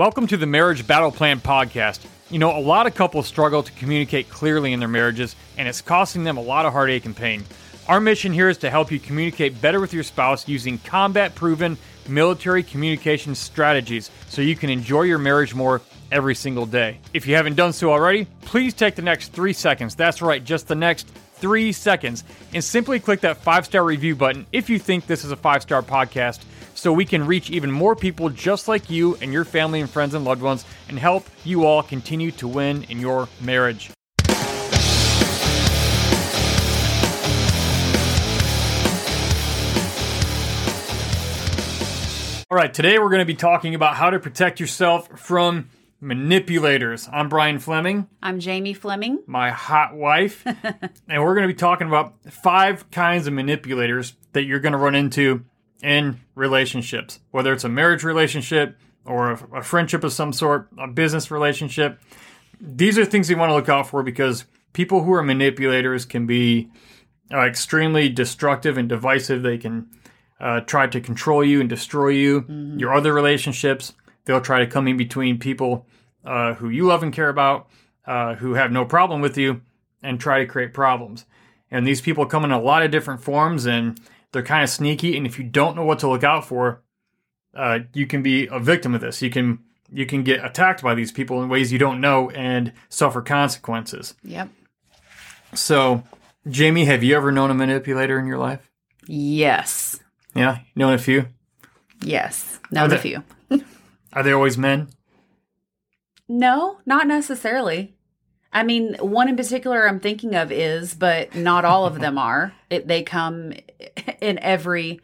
Welcome to the Marriage Battle Plan podcast. You know, a lot of couples struggle to communicate clearly in their marriages, and it's costing them a lot of heartache and pain. Our mission here is to help you communicate better with your spouse using combat proven military communication strategies so you can enjoy your marriage more every single day. If you haven't done so already, please take the next three seconds. That's right, just the next three seconds, and simply click that five star review button if you think this is a five star podcast so we can reach even more people just like you and your family and friends and loved ones and help you all continue to win in your marriage. All right, today we're going to be talking about how to protect yourself from manipulators. I'm Brian Fleming, I'm Jamie Fleming. my hot wife, and we're going to be talking about five kinds of manipulators that you're going to run into in relationships, whether it's a marriage relationship or a, a friendship of some sort, a business relationship. These are things you want to look out for because people who are manipulators can be uh, extremely destructive and divisive. They can uh, try to control you and destroy you, your other relationships. They'll try to come in between people uh, who you love and care about, uh, who have no problem with you, and try to create problems. And these people come in a lot of different forms, and they're kind of sneaky. And if you don't know what to look out for, uh, you can be a victim of this. You can you can get attacked by these people in ways you don't know and suffer consequences. Yep. So, Jamie, have you ever known a manipulator in your life? Yes. Yeah, known a few. Yes. Known a few. Are they always men? No, not necessarily. I mean, one in particular I'm thinking of is, but not all of them are. It, they come in every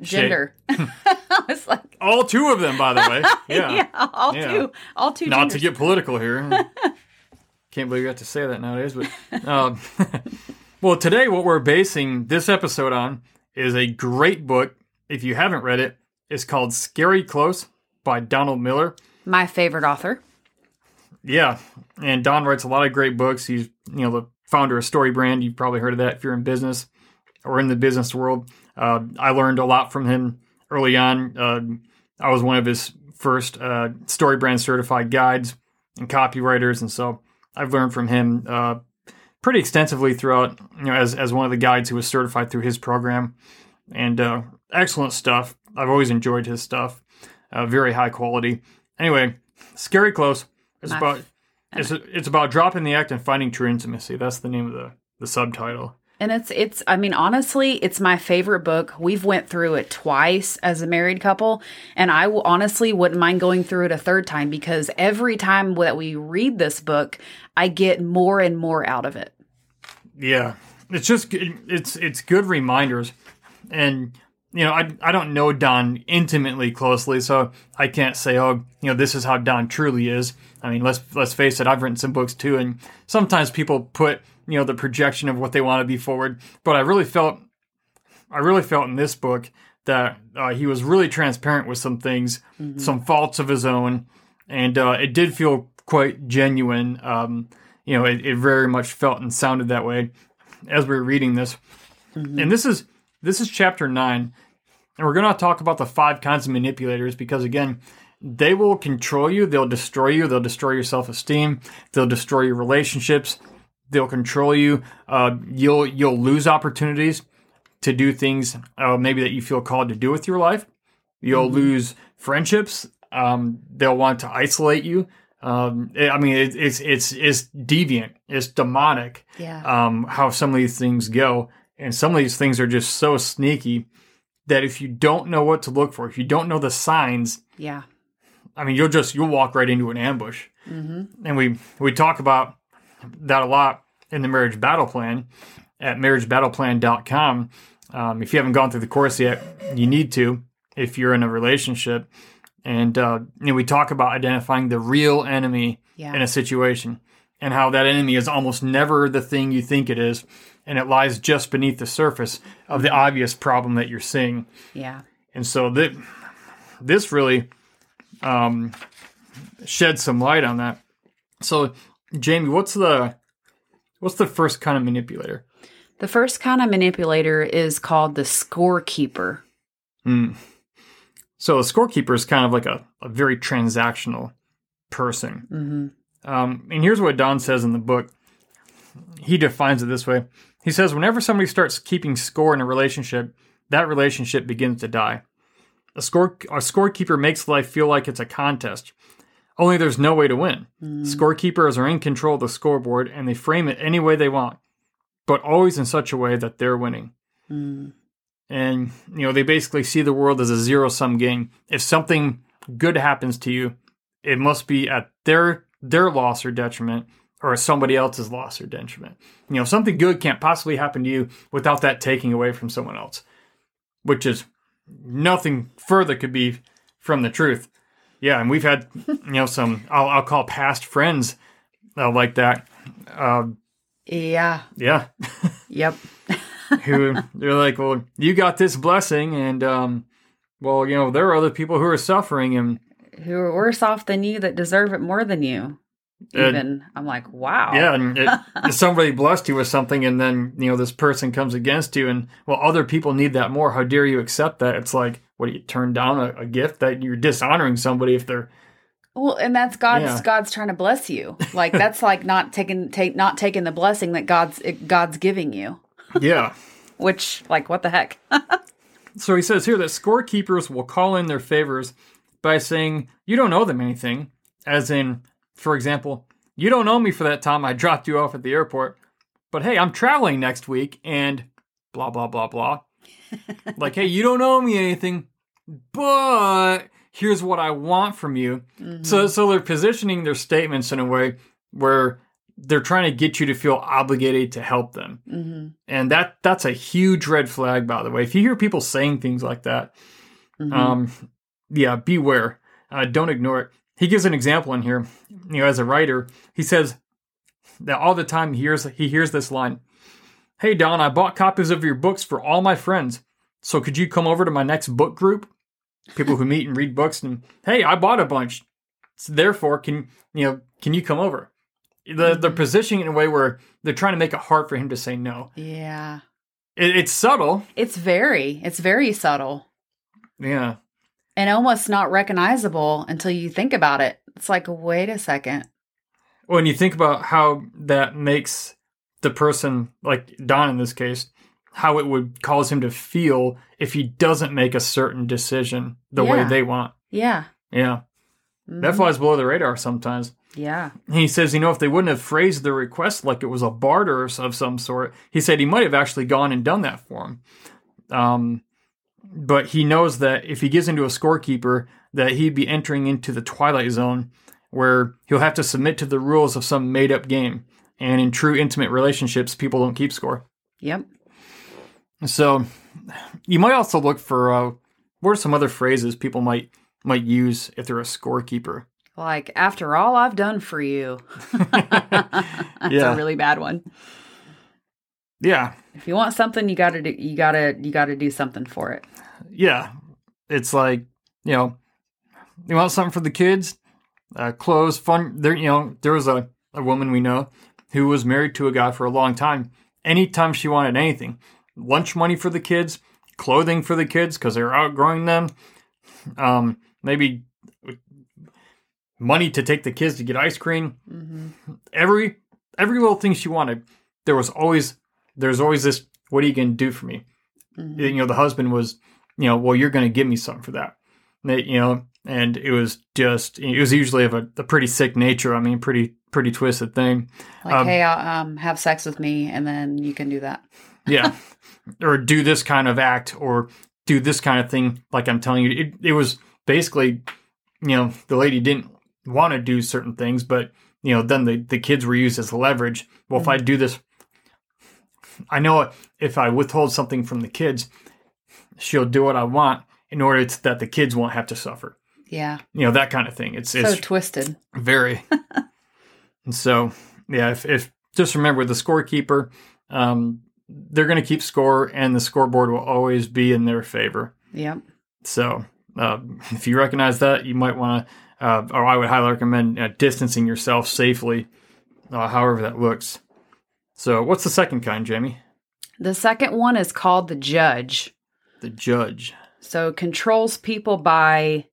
gender. I was like, All two of them, by the way. Yeah. yeah, all Yeah. two, all two. Not genders. to get political here. Can't believe you have to say that nowadays, but um, well, today what we're basing this episode on is a great book. If you haven't read it, it's called Scary Close by Donald Miller. my favorite author. Yeah, and Don writes a lot of great books. He's you know the founder of Story Brand. You've probably heard of that if you're in business or in the business world. Uh, I learned a lot from him early on. Uh, I was one of his first uh, Story Brand certified guides and copywriters, and so I've learned from him uh, pretty extensively throughout. You know, as as one of the guides who was certified through his program, and uh, excellent stuff. I've always enjoyed his stuff. Uh, very high quality. Anyway, Scary Close. It's about it's it's about dropping the act and finding true intimacy. That's the name of the the subtitle. And it's it's I mean honestly it's my favorite book. We've went through it twice as a married couple and I will honestly wouldn't mind going through it a third time because every time that we read this book I get more and more out of it. Yeah, it's just it's it's good reminders, and you know I I don't know Don intimately closely, so I can't say oh you know this is how Don truly is. I mean let's let's face it, I've written some books too, and sometimes people put you know the projection of what they want to be forward, but I really felt I really felt in this book that uh, he was really transparent with some things, some faults of his own, and uh, it did feel quite genuine. Um, you know, it, it very much felt and sounded that way as we were reading this. And this is this is chapter nine, and we're going to talk about the five kinds of manipulators because again, they will control you, they'll destroy you, they'll destroy your self esteem, they'll destroy your relationships, they'll control you. Uh, you'll you'll lose opportunities to do things uh, maybe that you feel called to do with your life. You'll lose friendships. Um, they'll want to isolate you. Um, I mean, it, it's it's it's deviant. It's demonic. Yeah. Um, how some of these things go, and some of these things are just so sneaky that if you don't know what to look for, if you don't know the signs, yeah. I mean, you'll just you'll walk right into an ambush. Mm-hmm. And we we talk about that a lot in the marriage battle plan at marriagebattleplan.com. Um, if you haven't gone through the course yet, you need to if you're in a relationship. And uh, you know, we talk about identifying the real enemy Yeah. in a situation and how that enemy is almost never the thing you think it is, and it lies just beneath the surface of the obvious problem that you're seeing. Yeah. And so that this really um, sheds some light on that. So, Jamie, what's the what's the first kind of manipulator? The first kind of manipulator is called the scorekeeper. Hmm. So a scorekeeper is kind of like a, a very transactional person. Mm-hmm. Um, and here's what Don says in the book. He defines it this way. He says, whenever somebody starts keeping score in a relationship, that relationship begins to die. A score a scorekeeper makes life feel like it's a contest. Only there's no way to win. Scorekeepers are in control of the scoreboard and they frame it any way they want, but always in such a way that they're winning. Mm. And you know, they basically see the world as a zero sum game. If something good happens to you, it must be at their their loss or detriment or somebody else's loss or detriment. You know, something good can't possibly happen to you without that taking away from someone else, which is nothing further could be from the truth. Yeah, and we've had you know some I'll, I'll call past friends uh, like that. Uh, Yeah. yeah, Yep. who they're like, well, you got this blessing, and um, well, you know, there are other people who are suffering, and Who are worse off than you that deserve it more than you. Uh, Even I'm like, wow. Yeah, and it, somebody blessed you with something, and then you know this person comes against you, and well, other people need that more. How dare you accept that? It's like, what do you turn down a, a gift that you're dishonoring somebody if they're Well, and that's God's Yeah. God's trying to bless you. Like that's like not taking take not taking the blessing that God's God's giving you. yeah. Which like what the heck? so he says here that scorekeepers will call in their favors by saying you don't owe them anything, as in, for example, you don't owe me for that time I dropped you off at the airport, but hey, I'm traveling next week, and blah blah blah blah. like, hey, you don't owe me anything, but here's what I want from you. So so they're positioning their statements in a way where they're trying to get you to feel obligated to help them. hmm And that that's a huge red flag by the way. If you hear people saying things like that, hmm um yeah, beware. Uh, don't ignore it. He gives an example in here. You know, as a writer, he says that all the time he hears he hears this line. Hey Don, I bought copies of your books for all my friends. So could you come over to my next book group? People who meet and read books and hey, I bought a bunch. So therefore, can you know, can you come over? The they're mm-hmm. positioning it in a way where they're trying to make it hard for him to say no. Yeah. It, it's subtle. It's very it's very subtle Yeah. And almost not recognizable until you think about it. It's like, wait a second. when you think about how that makes the person like Don in this case, how it would cause him to feel if he doesn't make a certain decision the way they want. Yeah. Yeah. That Mhm. flies below the radar sometimes. Yeah. He says, you know, if they wouldn't have phrased the request like it was a barter of some sort, he said he might have actually gone and done that for him. Um, but he knows that if he gets into a scorekeeper, that he'd be entering into the twilight zone where he'll have to submit to the rules of some made up game. And in true intimate relationships, people don't keep score. Yep. So you might also look for uh, what are some other phrases people might might use if they're a scorekeeper. Like after all I've done for you. That's Yeah. a really bad one. Yeah, If you want something, you gotta do you gotta you gotta do something for it. yeah, it's like you know, you want something for the kids, uh, clothes, fun. There, you know, there was a a woman we know who was married to a guy for a long time. Anytime she wanted anything, lunch money for the kids, clothing for the kids because they're outgrowing them, um, maybe money to take the kids to get ice cream. hmm Every every little thing she wanted, there was always there's always this. What are you going to do for me? hmm you know the husband was you know well you're going to give me something for that They- you know and it was just it was usually of a, a pretty sick nature i mean pretty pretty twisted thing Like, Um, hey, I'll, um, have sex with me, and then you can do that. yeah or do this kind of act or do this kind of thing like i'm telling you it, it was basically you know the lady didn't want to do certain things but you know then the, the kids were used as leverage well if i do this i know if i withhold something from the kids she'll do what i want in order to, that the kids won't have to suffer Yeah, you know that kind of thing it's so it's twisted. very. and so, yeah, if, if just remember the scorekeeper, um, they're going to keep score, and the scoreboard will always be in their favor. Yep. So, uh, if you recognize that, you might want to, uh, or I would highly recommend uh, distancing yourself safely, uh, however that looks. So, what's the second kind, Jamie? The second one is called the judge. The judge. So controls people by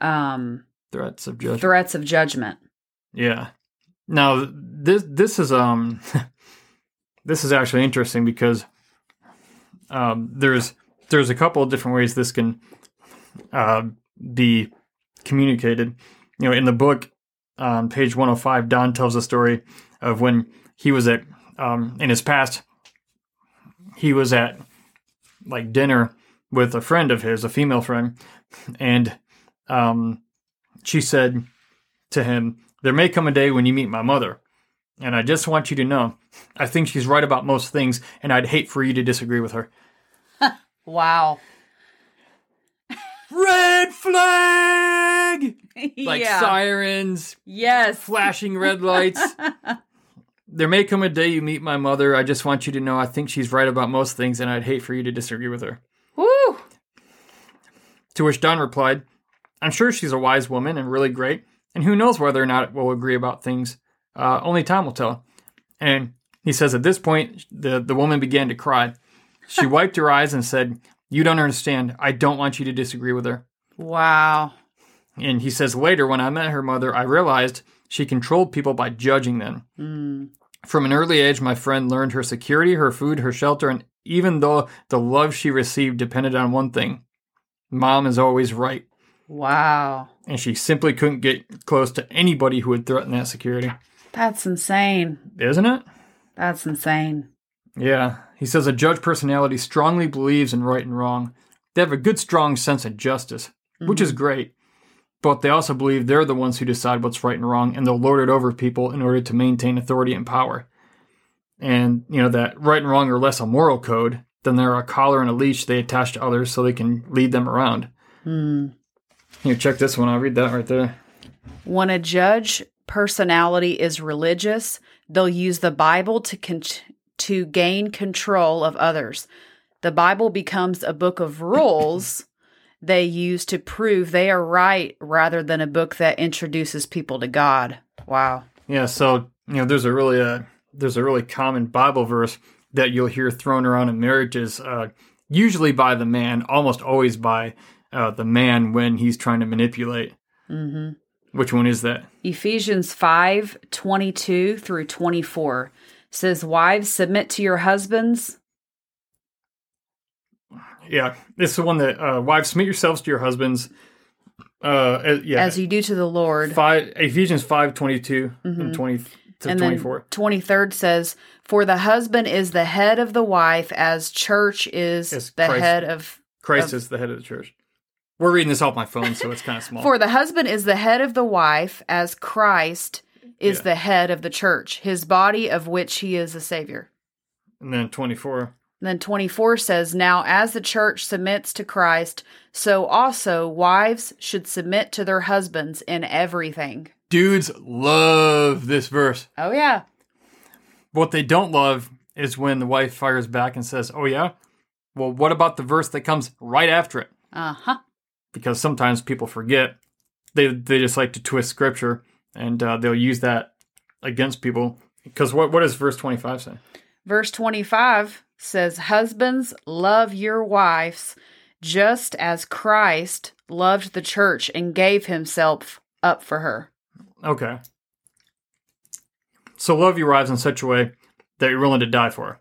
um Threats of judgment. threats of judgment. Yeah. Now this this is um this is actually interesting because um there's there's a couple of different ways this can uh, be communicated. You know, in the book on page 105, Don tells a story of when he was at um, in his past he was at like dinner with a friend of his, a female friend, and um, she said to him, There may come a day when you meet my mother. And I just want you to know, I think she's right about most things, and I'd hate for you to disagree with her. Wow. Red flag! Like yeah. sirens, yes. flashing red lights. there may come a day you meet my mother. I just want you to know I think she's right about most things, and I'd hate for you to disagree with her. Woo. To which Don replied, I'm sure she's a wise woman and really great, and who knows whether or not we'll agree about things. Uh, only time will tell. And he says at this point, the, the woman began to cry. She wiped her eyes and said, You don't understand. I don't want you to disagree with her. Wow. And he says later, when I met her mother, I realized she controlled people by judging them. Mm. From an early age, my friend learned her security, her food, her shelter, and even though the love she received depended on one thing mom is always right. Wow. And she simply couldn't get close to anybody who would threaten that security. That's insane. Isn't it? That's insane. Yeah. He says a judge personality strongly believes in right and wrong. They have a good, strong sense of justice, which is mm-hmm. great. But they also believe they're the ones who decide what's right and wrong, and they'll lord it over people in order to maintain authority and power. And, you know, that right and wrong are less a moral code than they're a collar and a leash they attach to others so they can lead them around. Hmm. Here, check this one. I'll read that right there. When a judge personality is religious, they'll use the Bible to con- to gain control of others. The Bible becomes a book of rules they use to prove they are right rather than a book that introduces people to God. Wow. Yeah, so you know, there's a really uh, there's a really common Bible verse that you'll hear thrown around in marriages, uh, usually by the man, almost always by uh, the man when he's trying to manipulate. Mhm. Which one is that? Ephesians 5 22 through 24 says, Wives, submit to your husbands yeah, it's the one that uh, wives submit yourselves to your husbands. Uh, as, yeah, as you do to the Lord. Five, Ephesians five mm-hmm. twenty two mm-hmm. and twenty and 24. Then 23rd says, For the husband is the head of the wife, as church is the Christ, head of. Christ of, is the head of the church. We're reading this off my phone, so it's kind of small. For the husband is the head of the wife, as Christ is yeah. the head of the church, his body of which he is the Savior. And then 24. And then 24 says, Now as the church submits to Christ, so also wives should submit to their husbands in everything. Dudes love this verse. Oh, yeah. What they don't love is when the wife fires back and says, Oh, yeah? Well, what about the verse that comes right after it? Uh huh. Because sometimes people forget. They, they just like to twist scripture and uh, they'll use that against people. Because what, what does verse 25 say? Verse 25 says, Husbands, love your wives just as Christ loved the church and gave himself up for her. Okay. So love your wives in such a way that you're willing to die for.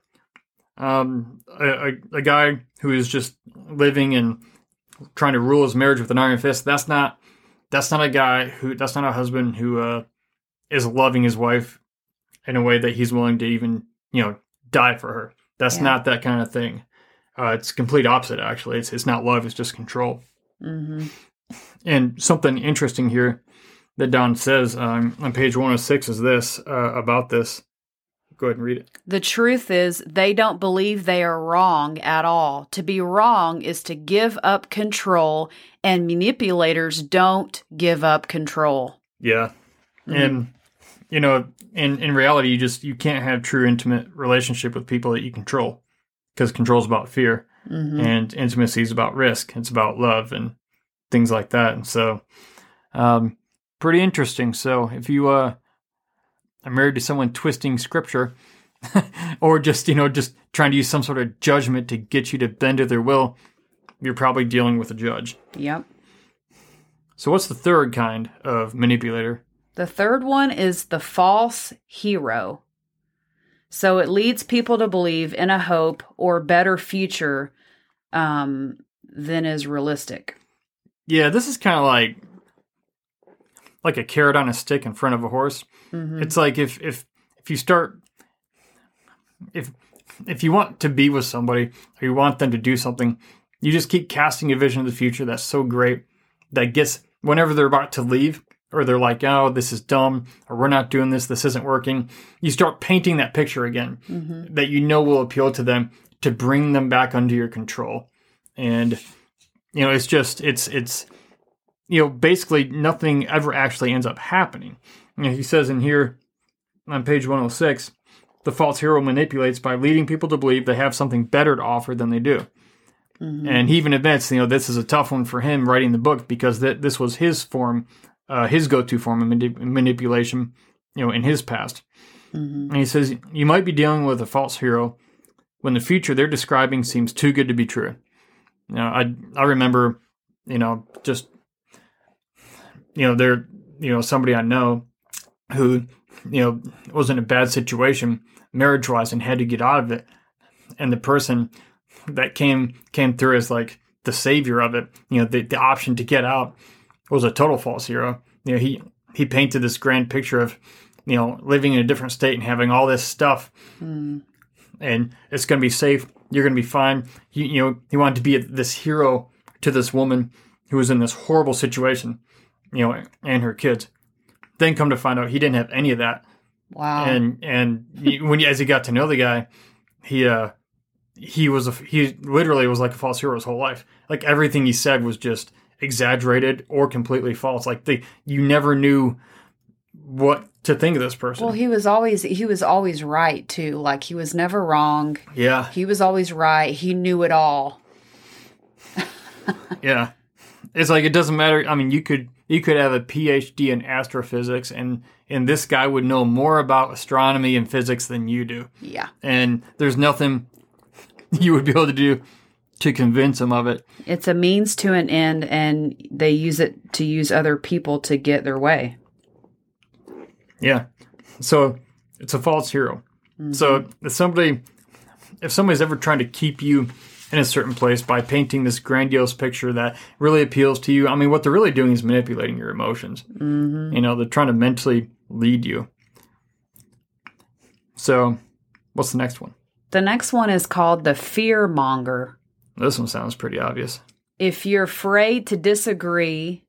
her. Um, a, a, a guy who is just living and trying to rule his marriage with an iron fist. That's not. That's not a guy who. That's not a husband who uh, is loving his wife in a way that he's willing to even you know die for her. That's Yeah. not that kind of thing. Uh, it's complete opposite. Actually, it's it's not love. It's just control. hmm And something interesting here that Don says um, on page 106 is this uh, about this. Go ahead and read it. The truth is, they don't believe they are wrong at all. To be wrong is to give up control, and manipulators don't give up control. Yeah. And, you know, in, in reality, you just, you can't have true intimate relationship with people that you control because control is about fear hmm and intimacy is about risk. It's about love and things like that. And so, um, pretty interesting. So if you, uh, are married to someone twisting scripture or just, you know, just trying to use some sort of judgment to get you to bend to their will, you're probably dealing with a judge. Yep. So, what's the third kind of manipulator? The third one is the false hero. So it leads people to believe in a hope or better future um, than is realistic. Yeah, this is kind of like like a carrot on a stick in front of a horse. Mhm. It's like if if if you start if if you want to be with somebody or you want them to do something, you just keep casting a vision of the future that's so great that gets whenever they're about to leave or they're like, "Oh, this is dumb," or "We're not doing this. This isn't working." You start painting that picture again Mhm. that you know will appeal to them to bring them back under your control. And you know, it's just it's it's you know, basically nothing ever actually ends up happening. You know, he says in here on page 106, the false hero manipulates by leading people to believe they have something better to offer than they do. Mhm. And he even admits, you know, this is a tough one for him writing the book because th- this was his form, uh, his go-to form of manip- manipulation, you know, in his past. Mhm. And he says, You might be dealing with a false hero when the future they're describing seems too good to be true. You know, I I remember, you know, just you know, there you know, somebody I know who, you know, was in a bad situation marriage wise and had to get out of it. And the person that came came through as like the savior of it, you know, the, the option to get out was a total false hero. You know, he he painted this grand picture of you know, living in a different state and having all this stuff, Mm. and it's going to be safe. You're going to be fine. You, you know, he wanted to be this hero to this woman who was in this horrible situation, you know, and her kids. Then come to find out he didn't have any of that, Wow. and and when as he got to know the guy, he uh he was a he literally was like a false hero his whole life. Like everything he said was just exaggerated or completely false. Like they you never knew what to think of this person. well, he was always he was always right too. Like he was never wrong. yeah, He was always right. He knew it all. yeah. It's like it doesn't matter. I mean, you could you could have a PhD in astrophysics, and and this guy would know more about astronomy and physics than you do. Yeah. And there's nothing you would be able to do to convince them of it. It's a means to an end and they use it to use other people to get their way. Yeah. So it's a false hero. So if somebody, if somebody's ever trying to keep you in a certain place by painting this grandiose picture that really appeals to you, I mean, what they're really doing is manipulating your emotions. Mm-hmm. You know, they're trying to mentally lead you. So, what's the next one? The next one is called the fear monger. This one sounds pretty obvious. If you're afraid to disagree,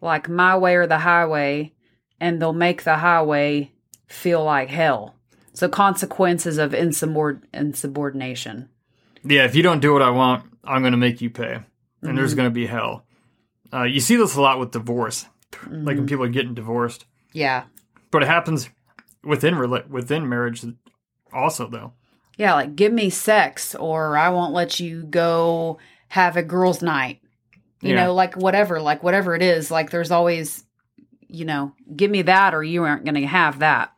like my way or the highway, and they'll make the highway feel like hell. So consequences of insubord- insubordination. Yeah, if you don't do what I want, I'm going to make you pay, and there's going to be hell. Uh, you see this a lot with divorce, like when people are getting divorced, Yeah. but it happens within within marriage also though. Yeah, like give me sex or I won't let you go have a girls' night. You Yeah. know, like whatever, like whatever it is, like there's always, you know, give me that or you aren't going to have that.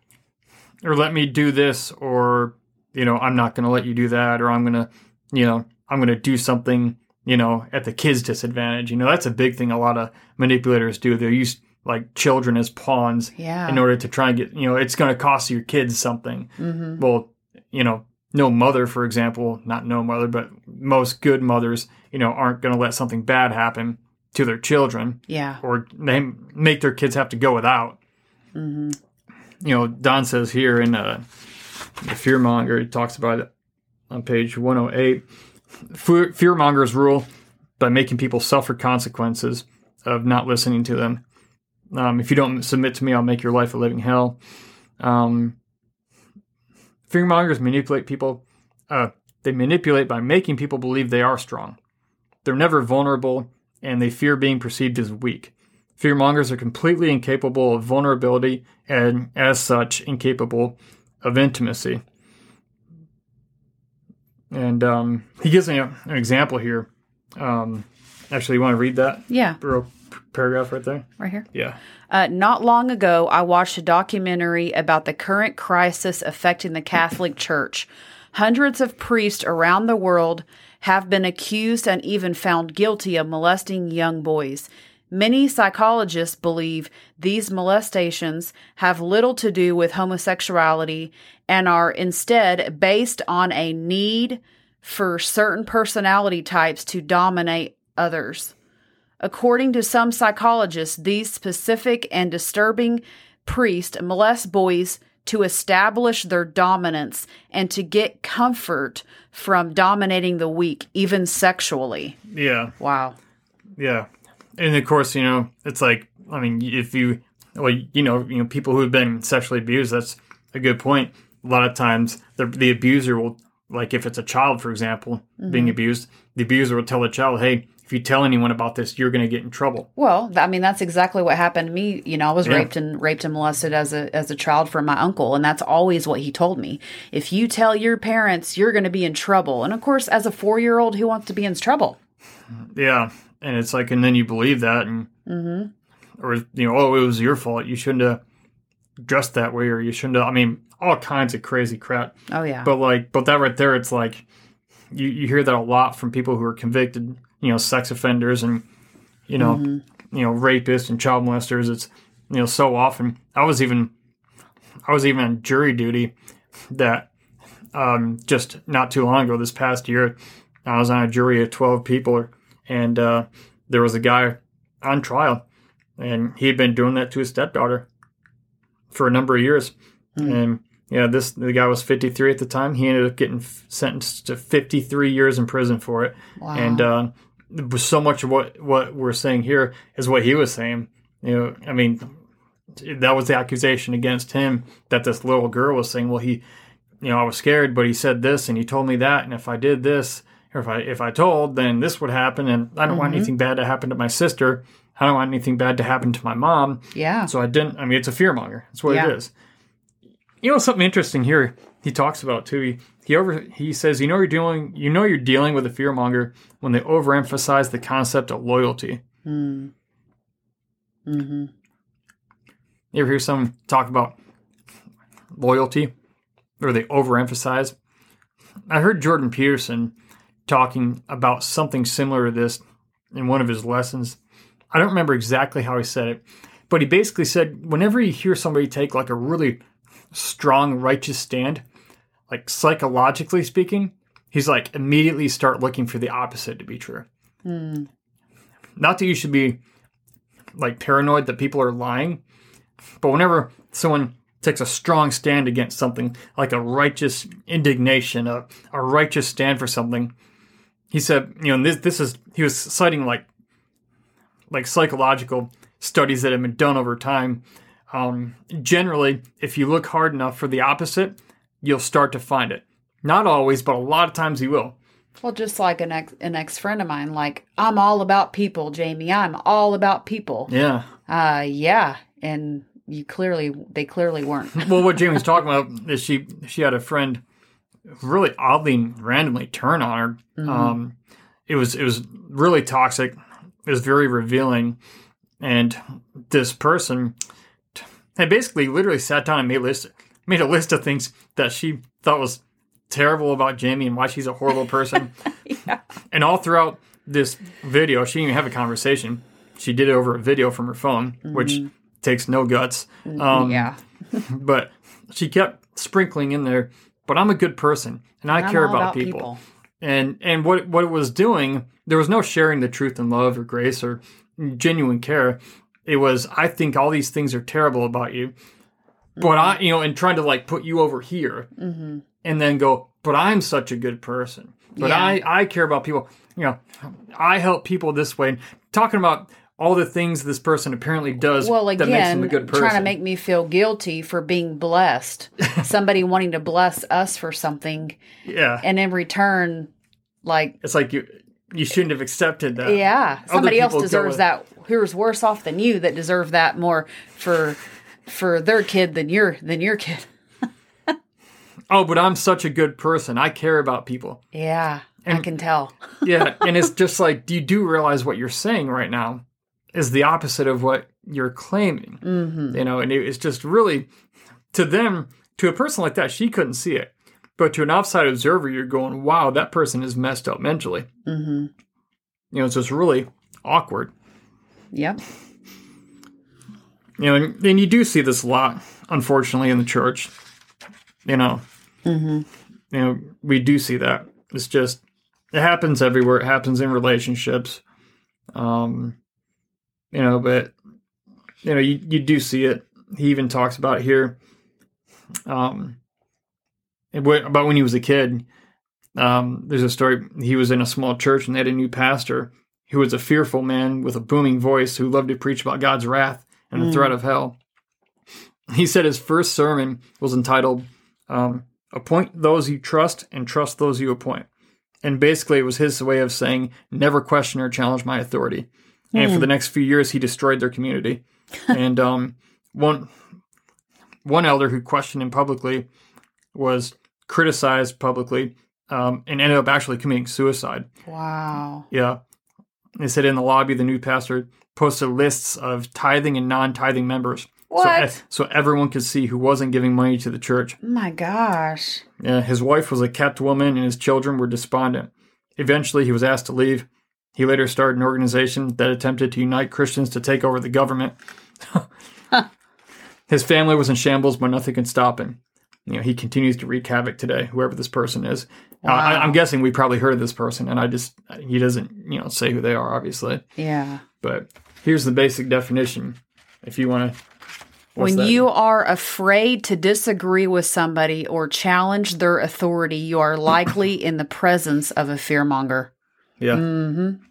or let me do this or you know i'm not going to let you do that or i'm going to you know i'm going to do something you know at the kids disadvantage you know that's a big thing a lot of manipulators do they use like children as pawns Yeah. in order to try and get you know it's going to cost your kids something hmm well you know no mother for example not no mother but most good mothers you know aren't going to let something bad happen to their children Yeah. or they make their kids have to go without hmm you know, Don says here in uh, the Fearmonger, he talks about it on page 108. Fear, fearmongers rule by making people suffer consequences of not listening to them. Um, if you don't submit to me, I'll make your life a living hell. Um, fearmongers manipulate people. Uh, they manipulate by making people believe they are strong. They're never vulnerable, and they fear being perceived as weak. Fearmongers are completely incapable of vulnerability and, as such, incapable of intimacy. And um, he gives me a, an example here. Um, actually, you want to read that Yeah. little paragraph right there? Right here. Yeah. Uh, not long ago, I watched a documentary about the current crisis affecting the Catholic Church. Hundreds of priests around the world have been accused and even found guilty of molesting young boys. Many psychologists believe these molestations have little to do with homosexuality and are instead based on a need for certain personality types to dominate others. According to some psychologists, these specific and disturbing priests molest boys to establish their dominance and to get comfort from dominating the weak, even sexually. Yeah. Wow. Yeah. And of course, you know, it's like I mean, if you well, you know, you know, people who have been sexually abused, that's a good point. A lot of times the the abuser will like if it's a child, for example, being mm-hmm. abused, the abuser will tell the child, Hey, if you tell anyone about this, you're gonna get in trouble. Well, I mean that's exactly what happened to me. You know, I was Yeah. raped and raped and molested as a as a child from my uncle, and that's always what he told me. If you tell your parents, you're going to be in trouble. And of course, as a four year old, who wants to be in trouble? Yeah. And it's like and then you believe that and mm-hmm. or you know, oh, it was your fault. You shouldn't have dressed that way or you shouldn't have I mean, all kinds of crazy crap. Oh yeah, But like, but that right there, it's like you you hear that a lot from people who are convicted, you know, sex offenders and you know, you know, rapists and child molesters. It's you know, so often. I was even I was even on jury duty that um, just not too long ago, this past year, I was on a jury of twelve people, and uh, there was a guy on trial, and he had been doing that to his stepdaughter for a number of years, and yeah, this the guy was 53 at the time. He ended up getting f- sentenced to 53 years in prison for it. Wow. And uh, so much of what what we're saying here is what he was saying. You know, I mean, that was the accusation against him that this little girl was saying. Well, he, you know, I was scared, but he said this and he told me that, and if I did this, or if I if I told, then this would happen, and I don't want anything bad to happen to my sister. I don't want anything bad to happen to my mom. yeah, So I didn't. I mean, it's a fear monger. That's what Yeah. it is. You know something interesting here. He talks about too. He he over he says you know you're dealing you know you're dealing with a fear monger when they overemphasize the concept of loyalty. mm. hmm You ever hear someone talk about loyalty, or they overemphasize? I heard Jordan Peterson talking about something similar to this in one of his lessons. I don't remember exactly how he said it, but he basically said whenever you hear somebody take like a really strong righteous stand, like psychologically speaking, he's like immediately start looking for the opposite to be true. Hmm. Not that you should be like paranoid that people are lying, but whenever someone takes a strong stand against something, like a righteous indignation, a, a righteous stand for something, he said, you know, and this this is he was citing like like psychological studies that have been done over time. Um, generally, if you look hard enough for the opposite, you'll start to find it. Not always, but a lot of times you will. Well, just like an ex an ex friend of mine, like I'm all about people, Jamie. I'm all about people. Yeah. Uh, yeah, and you clearly they clearly weren't. well, what Jamie's talking about is she she had a friend really oddly randomly turn on her. Um, it was it was really toxic. It was very revealing, and this person had basically literally sat down and made a list made a list of things that she thought was terrible about Jamie and why she's a horrible person. And all throughout this video, she didn't even have a conversation. She did it over a video from her phone, which takes no guts. Um, yeah, but she kept sprinkling in there. But I'm a good person, and I I'm care all about, people. And and what what it was doing, there was no sharing the truth and love or grace or genuine care. It was I think all these things are terrible about you, but I you know, and trying to like put you over here, Mm-hmm. and then go, but I'm such a good person. But Yeah. I I care about people. You know, I help people this way. And Talking about all the things this person apparently does Well, that makes them again, a good person. trying to make me feel guilty for being blessed. Somebody wanting to bless us for something, yeah, and in return, like, it's like you you shouldn't have accepted that. yeah, somebody else deserves that. Who's worse off than you that deserve that more for for their kid than your than your kid. Oh, but I'm such a good person. I care about people. Yeah, I can tell. Yeah, and it's just like you do realize what you're saying right now is the opposite of what you're claiming. Mm-hmm. You know, and it, it's just really to them, to a person like that, she couldn't see it. But to an outside observer, you're going, wow, that person is messed up mentally. Mm-hmm. You know, it's just really awkward. Yep. You know, and, and you do see this a lot, unfortunately, in the church. You know, Mm-hmm. you know, we do see that. It's just it happens everywhere. It happens in relationships. Um, you know, but you know, you, you do see it. He even talks about it here. Um, it about when he was a kid. Um, there's a story. He was in a small church and they had a new pastor who was a fearful man with a booming voice who loved to preach about God's wrath and the Mm. threat of hell. He said his first sermon was entitled um, appoint those you trust and trust those you appoint. And basically, it was his way of saying, never question or challenge my authority. And for the next few years, he destroyed their community. and um, one one elder who questioned him publicly was criticized publicly um, and ended up actually committing suicide. Wow. Yeah. They said in the lobby, the new pastor posted lists of tithing and non tithing members. What? So, so everyone could see who wasn't giving money to the church. My gosh. Yeah, his wife was a kept woman and his children were despondent. Eventually, he was asked to leave. He later started an organization that attempted to unite Christians to take over the government. his family was in shambles, but nothing could stop him. You know, he continues to wreak havoc today, whoever this person is. Uh, I, I'm guessing we probably heard of this person, and I just, he doesn't, you know, say who they are, obviously. Yeah. But here's the basic definition if you want to. when you are afraid to disagree with somebody or challenge their authority, you are likely in the presence of a fearmonger. Yeah. Mm-hmm.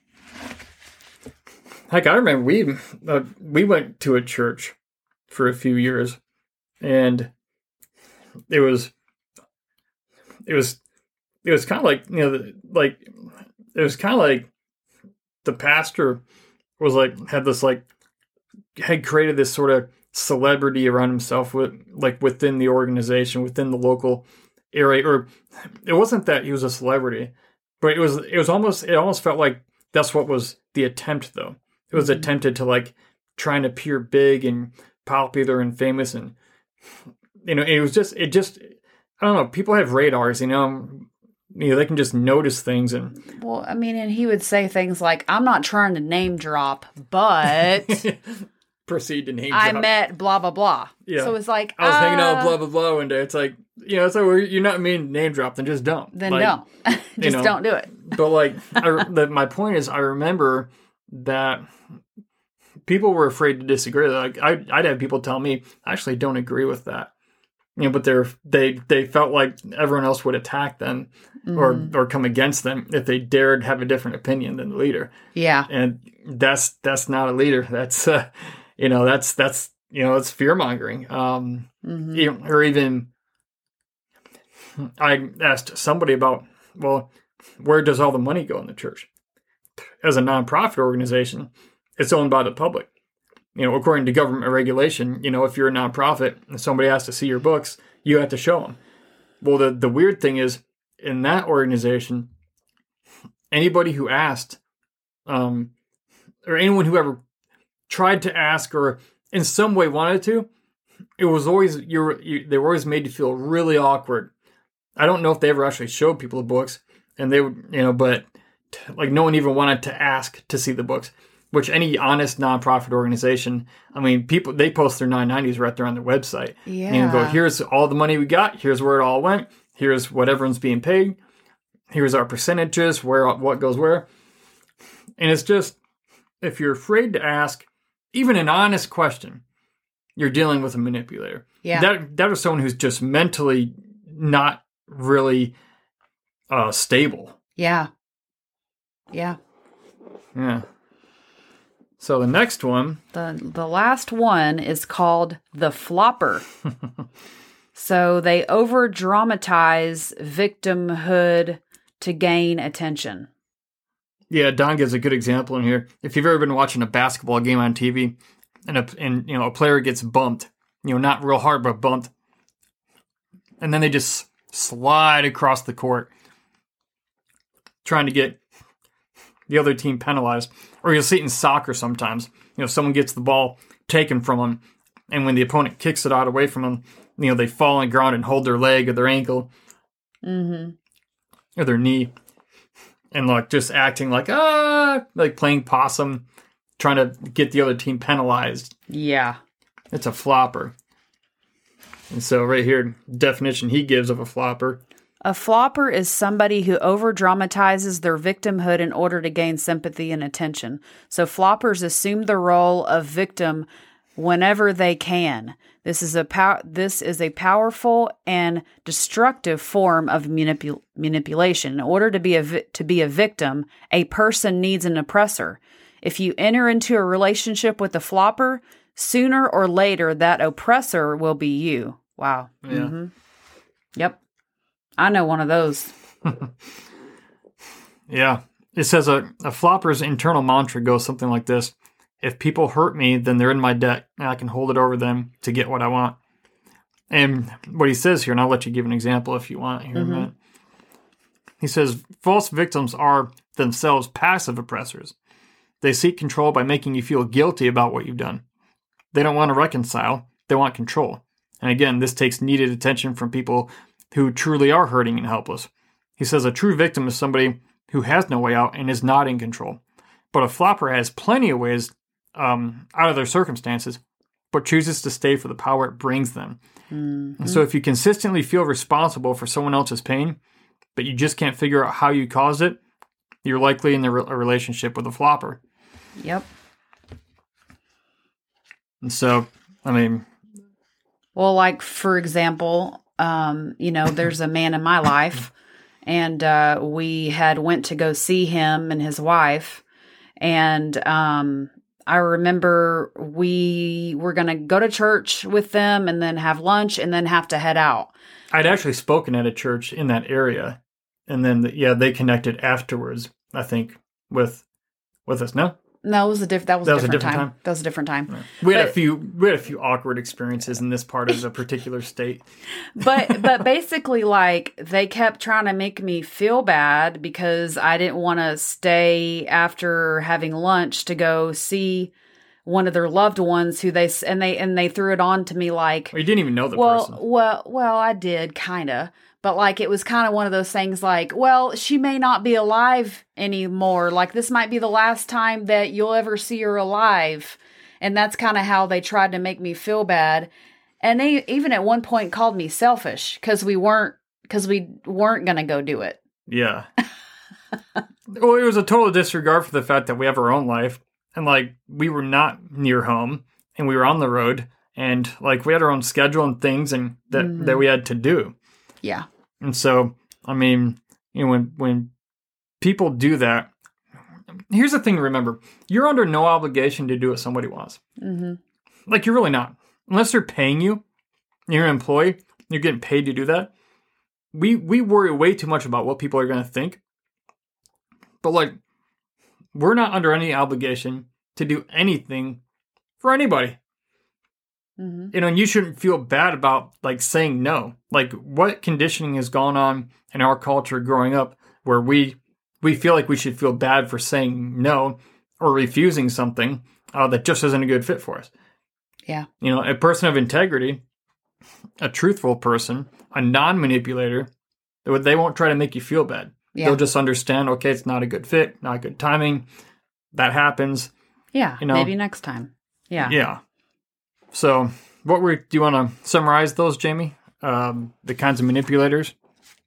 Heck, I remember we uh, we went to a church for a few years, and it was it was it was kind of like you know like it was kind of like the pastor was like had this like had created this sort of celebrity around himself with like within the organization within the local area or it wasn't that he was a celebrity but it was it was almost it almost felt like that's what was the attempt though it was Mhm. attempted to like trying to appear big and popular and famous and you know it was just it just i don't know people have radars you know you know they can just notice things and Well, I mean, and he would say things like, I'm not trying to name drop, but proceed to name I drop. met blah, blah, blah. Yeah. So it's like, I was hanging out uh, with blah blah blah one day. It's like you know, so you're not mean name drop, then just don't. Then Like, don't. Just know. don't do it. But like, I, the, my point is, I remember that people were afraid to disagree. Like, I, I'd have people tell me, I actually don't agree with that. You know, but they're they they felt like everyone else would attack them or Mhm. or come against them if they dared have a different opinion than the leader. yeah. And that's that's not a leader. That's uh, you know that's that's you know it's fear mongering. Um, hmm you know, or even I asked somebody about, well, where does all the money go in the church? As a nonprofit organization, it's owned by the public. You know, according to government regulation, you know, if you're a nonprofit and somebody has to see your books, you have to show them. Well, the, the weird thing is, in that organization, anybody who asked, um, or anyone who ever tried to ask or in some way wanted to, it was always you were you, they were always made to feel really awkward. I don't know if they ever actually showed people the books, and they would you know, but like no one even wanted to ask to see the books. Which any honest nonprofit organization, I mean, people they post their 990s right there on their website. Yeah. And go, here's all the money we got. Here's where it all went. Here's what everyone's being paid. Here's our percentages, where what goes where. And it's just if you're afraid to ask even an honest question, you're dealing with a manipulator. yeah. That that is someone who's just mentally not really uh stable. yeah. Yeah. Yeah. So the next one, The the last one is called the flopper. so they over dramatize victimhood to gain attention. yeah, Don gives a good example in here. If you've ever been watching a basketball game on TV and a and you know a player gets bumped, you know, not real hard but bumped, and then they just slide across the court trying to get the other team penalized. Or you'll see it in soccer sometimes. You know, someone gets the ball taken from them, and when the opponent kicks it out away from them, you know, they fall on the ground and hold their leg or their ankle. Mm-hmm. or their knee, and like just acting like ah, like playing possum, trying to get the other team penalized. Yeah. It's a flopper. And so right here, definition he gives of a flopper. A flopper is somebody who over dramatizes their victimhood in order to gain sympathy and attention. So floppers assume the role of victim whenever they can. This is a pow- this is a powerful and destructive form of manipul- manipulation. In order to be a vi- to be a victim, a person needs an oppressor. If you enter into a relationship with a flopper, sooner or later that oppressor will be you. Wow. Yeah. Mhm. Yep. I know one of those. Yeah. It says a, a flopper's internal mantra goes something like this If people hurt me, then they're in my debt, and I can hold it over them to get what I want. And what he says here, and I'll let you give an example if you want here in a mm-hmm. minute. He says false victims are themselves passive oppressors. They seek control by making you feel guilty about what you've done. They don't want to reconcile, they want control. And again, this takes needed attention from people who truly are hurting and helpless. He says a true victim is somebody who has no way out and is not in control. But a flopper has plenty of ways um, out of their circumstances, but chooses to stay for the power it brings them. And so if you consistently feel responsible for someone else's pain, but you just can't figure out how you caused it, you're likely in a relationship with a flopper. Yep. And so, I mean, Well, like for example, um, you know, there's a man in my life, and uh, we had went to go see him and his wife, and um, I remember we were gonna go to church with them and then have lunch and then have to head out. I'd actually spoken at a church in that area, and then yeah, they connected afterwards. I think with with us. No, No, it was a diff- that was, That a, was a different different time. time? That was a different time. we had a few we had a few awkward experiences in this part of the particular state. but but basically like they kept trying to make me feel bad because I didn't want to stay after having lunch to go see one of their loved ones who they and they and they threw it on to me like Well, you didn't even know the well person. well well I did kind of but like it was kind of one of those things like well she may not be alive anymore like this might be the last time that you'll ever see her alive and that's kind of how they tried to make me feel bad and they even at one point called me selfish because we weren't because we weren't gonna go do it Yeah. well, it was a total disregard for the fact that we have our own life, and like we were not near home, and we were on the road, and like we had our own schedule and things, and that Mhm. that we had to do. yeah And so, I mean, you know, when when people do that, here's the thing: to remember, you're under no obligation to do what somebody wants. mm-hmm. Like you're really not, unless they're paying you. You're an employee. You're getting paid to do that. We we worry way too much about what people are going to think. But like, we're not under any obligation to do anything for anybody. Mm-hmm. You know, and you shouldn't feel bad about like saying no. Like, what conditioning has gone on in our culture growing up where we we feel like we should feel bad for saying no or refusing something uh, that just isn't a good fit for us. yeah You know, a person of integrity, a truthful person, a non manipulator, they won't try to make you feel bad. yeah They'll just understand, okay, it's not a good fit, not good timing. That happens. yeah you know- maybe next time yeah Yeah. So, what were do you want to summarize those, Jamie? Um, the kinds of manipulators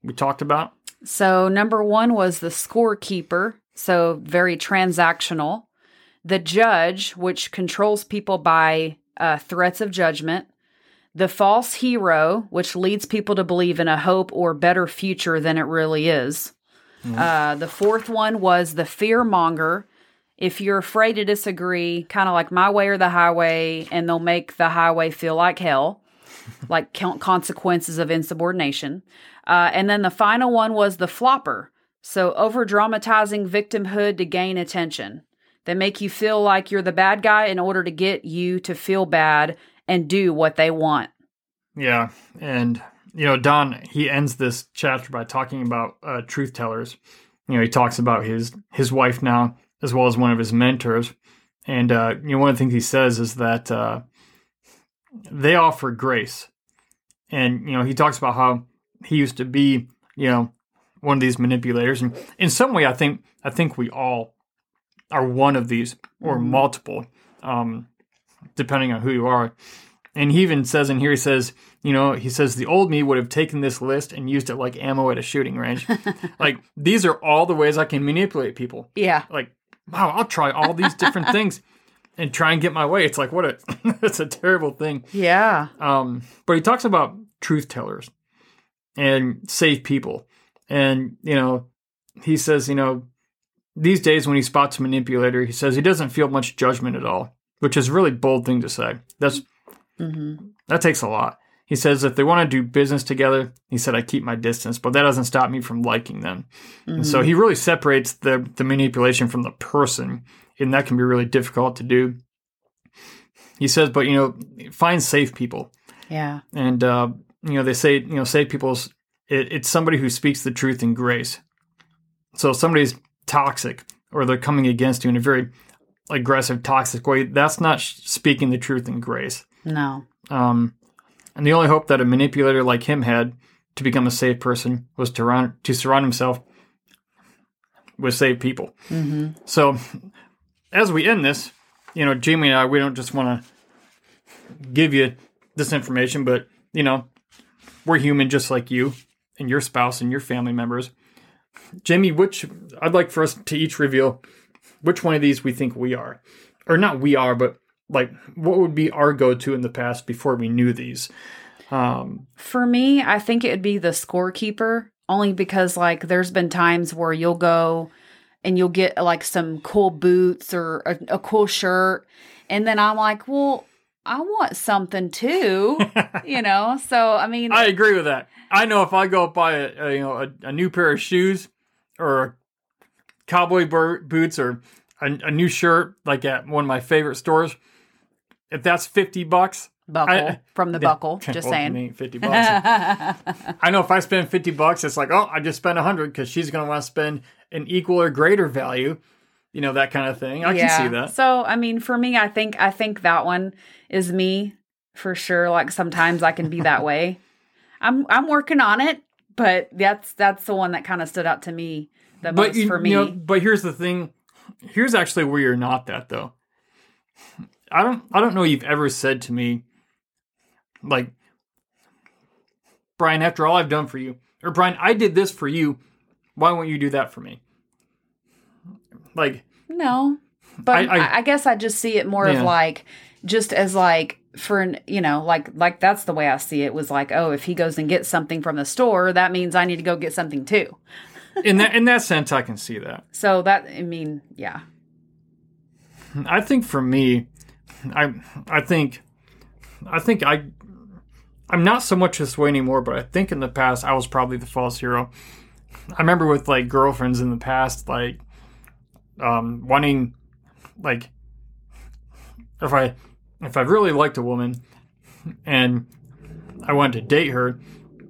we talked about. So, number one was the scorekeeper. So, very transactional. The judge, which controls people by uh, threats of judgment. The false hero, which leads people to believe in a hope or better future than it really is. Uh, the fourth one was the fear monger. If you're afraid to disagree, kind of like my way or the highway, and they'll make the highway feel like hell, like count consequences of insubordination. Uh, and then the final one was the flopper. So over dramatizing victimhood to gain attention. They make you feel like you're the bad guy in order to get you to feel bad and do what they want. Yeah, and you know, Don he ends this chapter by talking about uh, truth tellers. You know, he talks about his his wife now as well as one of his mentors, and uh, you know, one of the things he says is that uh, they offer grace, and you know, he talks about how he used to be you know, one of these manipulators. And in some way, I think I think we all are one of these or multiple, um, depending on who you are. And he even says in here, he says, you know, he says the old me would have taken this list and used it like ammo at a shooting range. like these are all the ways I can manipulate people. Yeah. Like, wow, I'll try all these different things and try and get my way. It's like what a it's a terrible thing. Yeah. Um, but he talks about truth tellers and safe people. And, you know, he says, you know, these days when he spots a manipulator, he says he doesn't feel much judgment at all, which is a really bold thing to say. That's that takes a lot. He says if they want to do business together, he said I keep my distance, but that doesn't stop me from liking them. And so he really separates the the manipulation from the person, and that can be really difficult to do. He says, but you know, find safe people Yeah. and uh, you know they say you know safe people's it, it's somebody who speaks the truth in grace so if somebody's toxic or they're coming against you in a very aggressive toxic way that's not speaking the truth in grace No. um, and the only hope that a manipulator like him had to become a safe person was to, run, to surround himself with safe people. Mm-hmm. so as we end this you know jamie and i we don't just want to give you this information but you know we're human just like you and your spouse and your family members. Jamie which i'd like for us to each reveal which one of these we think we are. Or not we are but like what would be our go-to in the past before we knew these um For me, I think it would be the scorekeeper, only because like there's been times where you'll go and you'll get like some cool boots or a, a cool shirt, and then I'm like, well, I want something too, you know. So I mean, i agree with that i know if i go buy a, a you know a, a new pair of shoes or cowboy bur- boots or a, a new shirt like at one of my favorite stores if that's 50 bucks buckle I- from the buckle. Just saying. ain't 50 bucks I know if I spend 50 bucks, it's like, oh, I just spent 100 because she's going to want to spend an equal or greater value, you know, that kind of thing. I can see that. So I mean, for me, I think I think that one is me for sure. Like sometimes I can be that way. I'm I'm working on it, but that's that's the one that kind of stood out to me the But, most you, for me. you know, but here's the thing. Here's actually where you're not that, though. I don't, I don't know you've ever said to me, like, Brian, after all I've done for you, or Brian, I did this for you. Why won't you do that for me? Like, no, but I- I, I- guess I just see it more Yeah. of like just as like for an- you know like like that's the way I see it was like oh if he goes and gets something from the store that means I need to go get something too. in that in that sense, I can see that. So that I mean yeah I think for me, I I think I think I I'm not so much this way anymore, but I think in the past I was probably the false hero. I remember with like girlfriends in the past, like um, wanting like if I if I really liked a woman and I wanted to date her,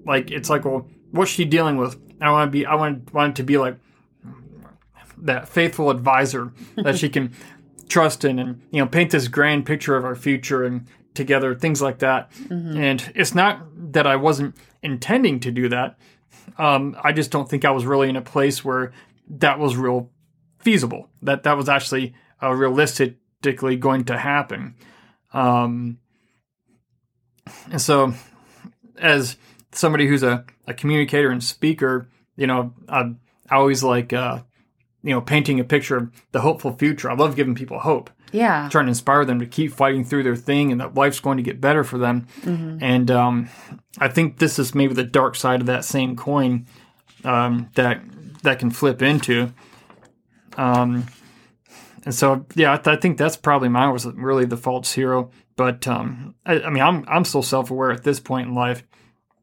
like it's like well, what's she dealing with? I want to be I want want to be like that faithful advisor that she can trust in and you know paint this grand picture of our future and together things like that. And it's not that i wasn't intending to do that. Um, i just don't think i was really in a place where that was real feasible that that was actually uh, realistically going to happen. Um, and so as somebody who's a, a communicator and speaker you know i, I always like uh, you know painting a picture of the hopeful future i love giving people hope yeah trying to inspire them to keep fighting through their thing and that life's going to get better for them. And um, I think this is maybe the dark side of that same coin um, that that can flip into. Um, and so, yeah, I, th- I think that's probably mine was really the false hero. But um, I, I mean, I'm I'm still self aware at this point in life.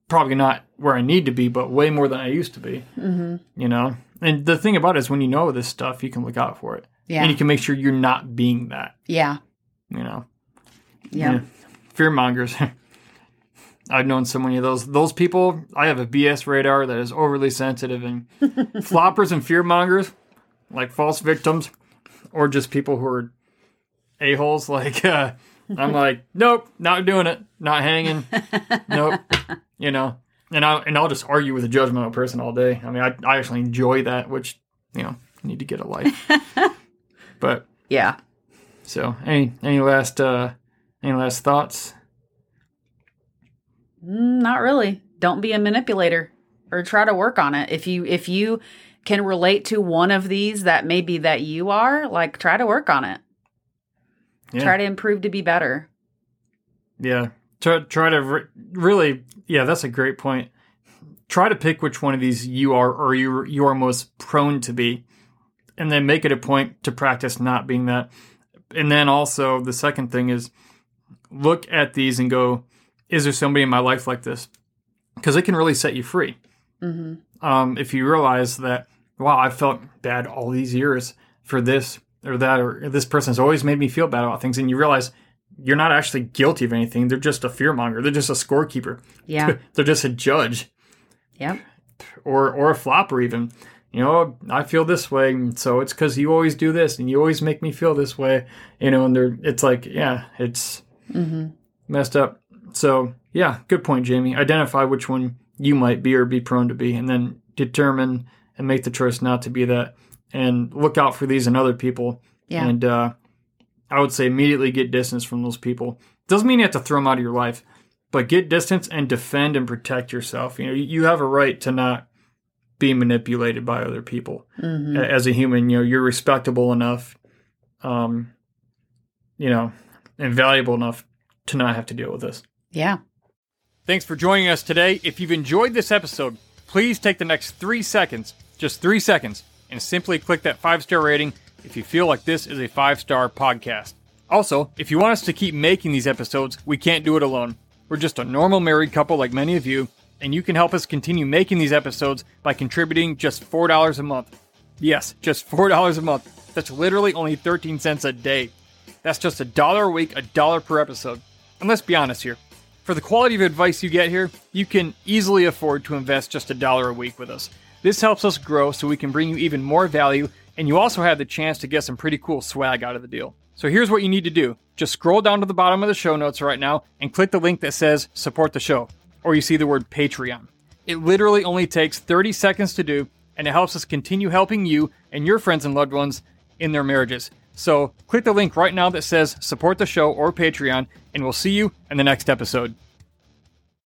Probably not where I need to be, but way more than I used to be. Mm-hmm. You know, and the thing about it is, when you know this stuff, you can look out for it, yeah. and you can make sure you're not being that yeah. you know? Yeah. Fear mongers i've known so many of those. Those people i have a bs radar that is overly sensitive and floppers and fear mongers like false victims or just people who are a-holes like uh, i'm like nope not doing it. Not hanging. Nope. You know and I and I'll just argue with a judgmental person all day. I mean, I I actually enjoy that, which you know, need to get a life. but Yeah. so any any last uh any last thoughts? Mm, Not really. Don't be a manipulator or try to work on it. If you if you can relate to one of these that maybe that you are, like try to work on it. Yeah. Try to improve to be better. Yeah. Try try to re- really yeah, that's a great point. Try to pick which one of these you are or you you are most prone to be and then make it a point to practice not being that. And then also the second thing is look at these and go is there somebody in my life like this? Cuz it can really set you free. hmm um, if you realize that wow i felt bad all these years for this or that or this person has always made me feel bad about things and you realize you're not actually guilty of anything. They're just a fearmonger. They're just a scorekeeper. Yeah. they're just a judge. Yep. or or a flopper even. You know i feel this way so it's because you always do this and you always make me feel this way you know and they're it's like yeah it's hmm messed up. So yeah good point jamie. Identify which one you might be or be prone to be and then determine and make the choice not to be that. And look out for these in other people. Yeah. and uh, i would say immediately get distance from those people. Doesn't mean you have to throw them out of your life but get distance and defend and protect yourself. You know you- you have a right to not be manipulated by other people. Hmm as a human you know you're respectable enough um you know and valuable enough to not have to deal with this. Yeah. Thanks for joining us today. If you've enjoyed this episode, please take the next three seconds, just three seconds, and simply click that five star rating if you feel like this is a five star podcast. Also, if you want us to keep making these episodes, we can't do it alone. We're just a normal married couple like many of you, and you can help us continue making these episodes by contributing just $4 a month. Yes, just $4 a month. That's literally only 13 cents a day. That's just a dollar a week, a dollar per episode. And let's be honest here. For the quality of advice you get here, you can easily afford to invest just a dollar a week with us. This helps us grow so we can bring you even more value, and you also have the chance to get some pretty cool swag out of the deal. So here's what you need to do just scroll down to the bottom of the show notes right now and click the link that says support the show, or you see the word Patreon. It literally only takes 30 seconds to do, and it helps us continue helping you and your friends and loved ones in their marriages. So click the link right now that says support the show or Patreon, and we'll see you in the next episode.